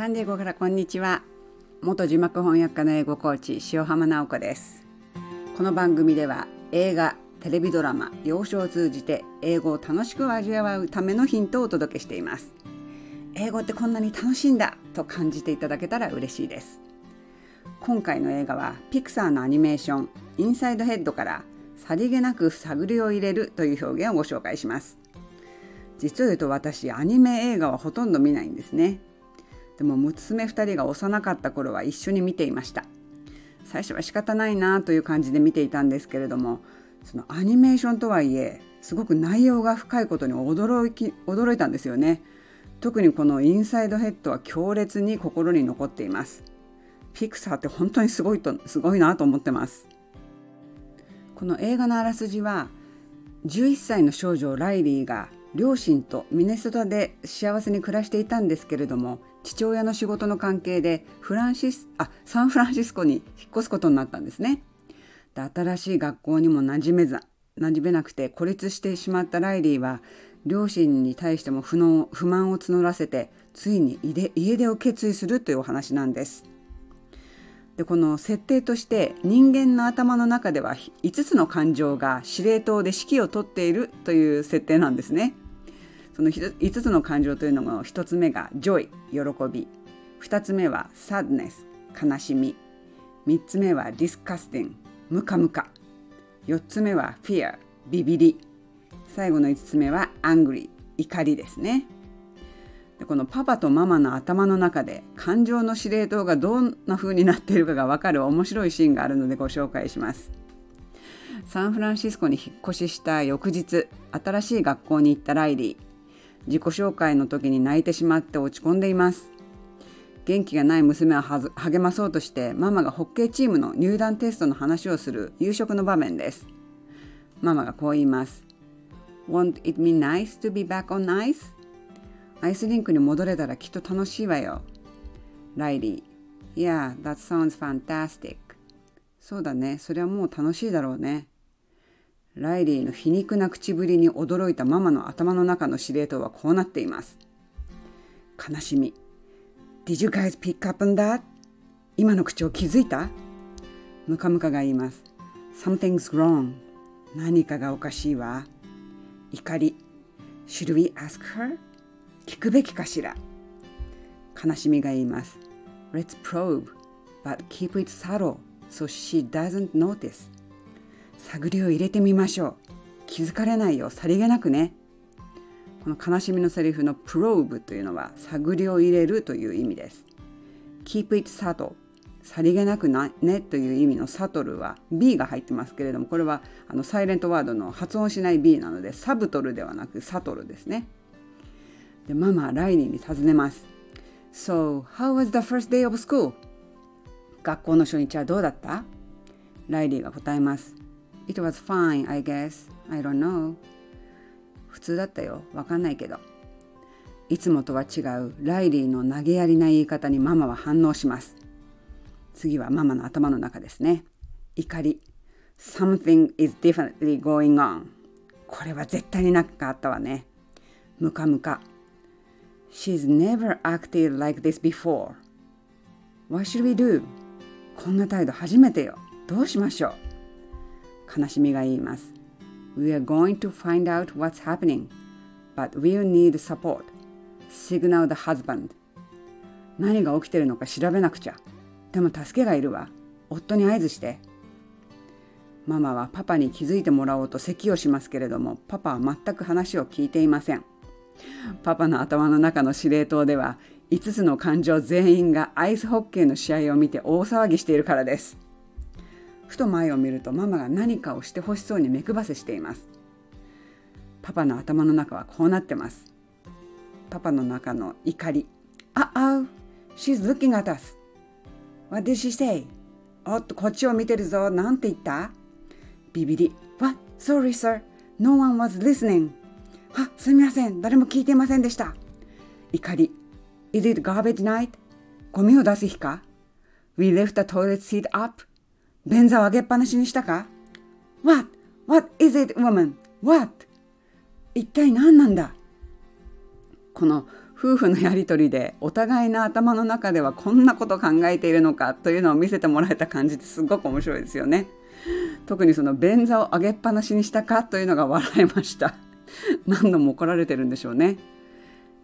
サンディエゴからこんにちは。元字幕翻訳家の英語コーチ塩浜直子です。この番組では映画テレビドラマ幼少を通じて英語を楽しく味わうためのヒントをお届けしています。英語ってこんなに楽しいんだと感じていただけたら嬉しいです。今回の映画はピクサーのアニメーションインサイドヘッドからさりげなく探りを入れるという表現をご紹介します。実を言うと私アニメ映画はほとんど見ないんですね。でも娘2人が幼かった頃は一緒に見ていました。最初は仕方ないなという感じで見ていたんですけれどもそのアニメーションとはいえすごく内容が深いことに驚き驚いたんですよね。特にこのインサイドヘッドは強烈に心に残っています。ピクサーって本当にすごいとすごいなと思ってます。この映画のあらすじは11歳の少女ライリーが両親とミネソタで幸せに暮らしていたんですけれども父親の仕事の関係でフランシスあサンフランシスコに引っ越すことになったんですね。で新しい学校にも馴染めず馴染めなくて孤立してしまったライリーは両親に対しても不能不満を募らせてついに家出を決意するというお話なんです。でこの設定として人間の頭の中では5つの感情が司令塔で指揮を執っているという設定なんですね。その5つの感情というのが1つ目が joy 喜び。2つ目は sadness 悲しみ。3つ目は disgusting ムカムカ。4つ目は fear ビビり最後の5つ目は angry 怒りですね。でこのパパとママの頭の中で感情の司令塔がどんな風になっているかが分かる面白いシーンがあるのでご紹介します。サンフランシスコに引っ越しした翌日新しい学校に行ったライリー。自己紹介の時に泣いてしまって落ち込んでいます。元気がない娘を励まそうとしてママがホッケーチームの入団テストの話をする夕食の場面です。ママがこう言います。Won't it be nice to be back on ice? アイスリンクに戻れたらきっと楽しいわよ。ライリー。Yeah, that sounds fantastic. そうだね。それはもう楽しいだろうね。ライリーの皮肉な口ぶりに驚いたママの頭の中の司令塔はこうなっています。悲しみ。Did you guys pick up on that? 今の口を気づいたムカムカが言います。Something's wrong. 何かがおかしいわ。怒り。Should we ask her? 聞くべきかしら悲しみが言います。Let's probe, but keep it subtle so she doesn't notice. 探りを入れてみましょう。気づかれないよさりげなくね。この悲しみのセリフの probe というのは探りを入れるという意味です。keep it subtle さりげなくなねという意味のサトルは B が入ってますけれどもこれはあのサイレントワードの発音しない B なのでサブトルではなくサトルですね。でママライリーに尋ねます。So how was the first day of school? 学校の初日はどうだった？ライリーが答えます。It was fine, I guess. I don't know. 普通だったよ。わかんないけど。いつもとは違うライリーの投げやりな言い方にママは反応します。次はママの頭の中ですね。怒り。Something is definitely going on. これは絶対になかあったわね。ムカムカ。She's never acted like this before. What should we do? こんな態度初めてよ。どうしましょう悲しみが言います。We are going to find out what's happening, but we'll need support. Signal the husband. 何が起きてるのか調べなくちゃ。でも助けがいるわ。夫に合図して。ママはパパに気づいてもらおうと咳をしますけれども、パパは全く話を聞いていません。パパの頭の中の司令塔では、5つの感情全員がアイスホッケーの試合を見て大騒ぎしているからです。ふと前を見るとママが何かをしてほしそうに目くばせしています。パパの頭の中はこうなってます。パパの中の怒り。ああ She's looking at us What did she say? おっとこっちを見てるぞ。なんて言った？ビビり。What? Sorry sir No one was listening あすみません。誰も聞いていませんでした。怒り。Is it garbage night? ゴミを出す日か？We left the toilet seat up 便座を上げっぱなしにしたか ?What? What is it, woman? What? 一体何なんだ？この夫婦のやり取りでお互いの頭の中ではこんなこと考えているのかというのを見せてもらえた感じってすごく面白いですよね。特にその便座を上げっぱなしにしたかというのが笑いました。何度も怒られてるんでしょうね。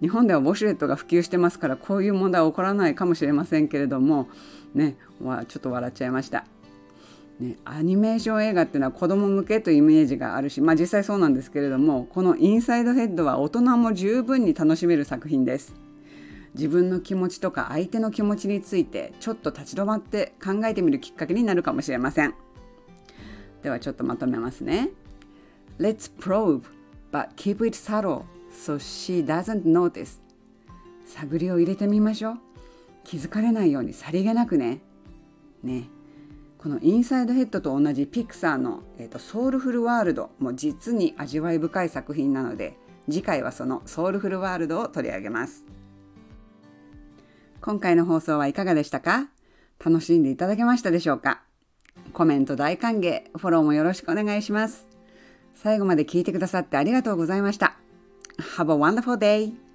日本ではウォシュレットが普及してますからこういう問題は起こらないかもしれませんけれどもね、ちょっと笑っちゃいました。ね、アニメーション映画っていうのは子供向けというイメージがあるし、まあ、実際そうなんですけれどもこの「インサイドヘッド」は大人も十分に楽しめる作品です。自分の気持ちとか相手の気持ちについてちょっと立ち止まって考えてみるきっかけになるかもしれません。ではちょっとまとめますね。Let's probe but keep it subtle so she doesn't notice. 探りを入れてみましょう。気づかれないようにさりげなくね。ね。このインサイドヘッドと同じピクサーの、えーと、ソウルフルワールドも実に味わい深い作品なので次回はそのソウルフルワールドを取り上げます。今回の放送はいかがでしたか？楽しんでいただけましたでしょうか？コメント大歓迎フォローもよろしくお願いします。最後まで聞いてくださってありがとうございました。Have a wonderful day!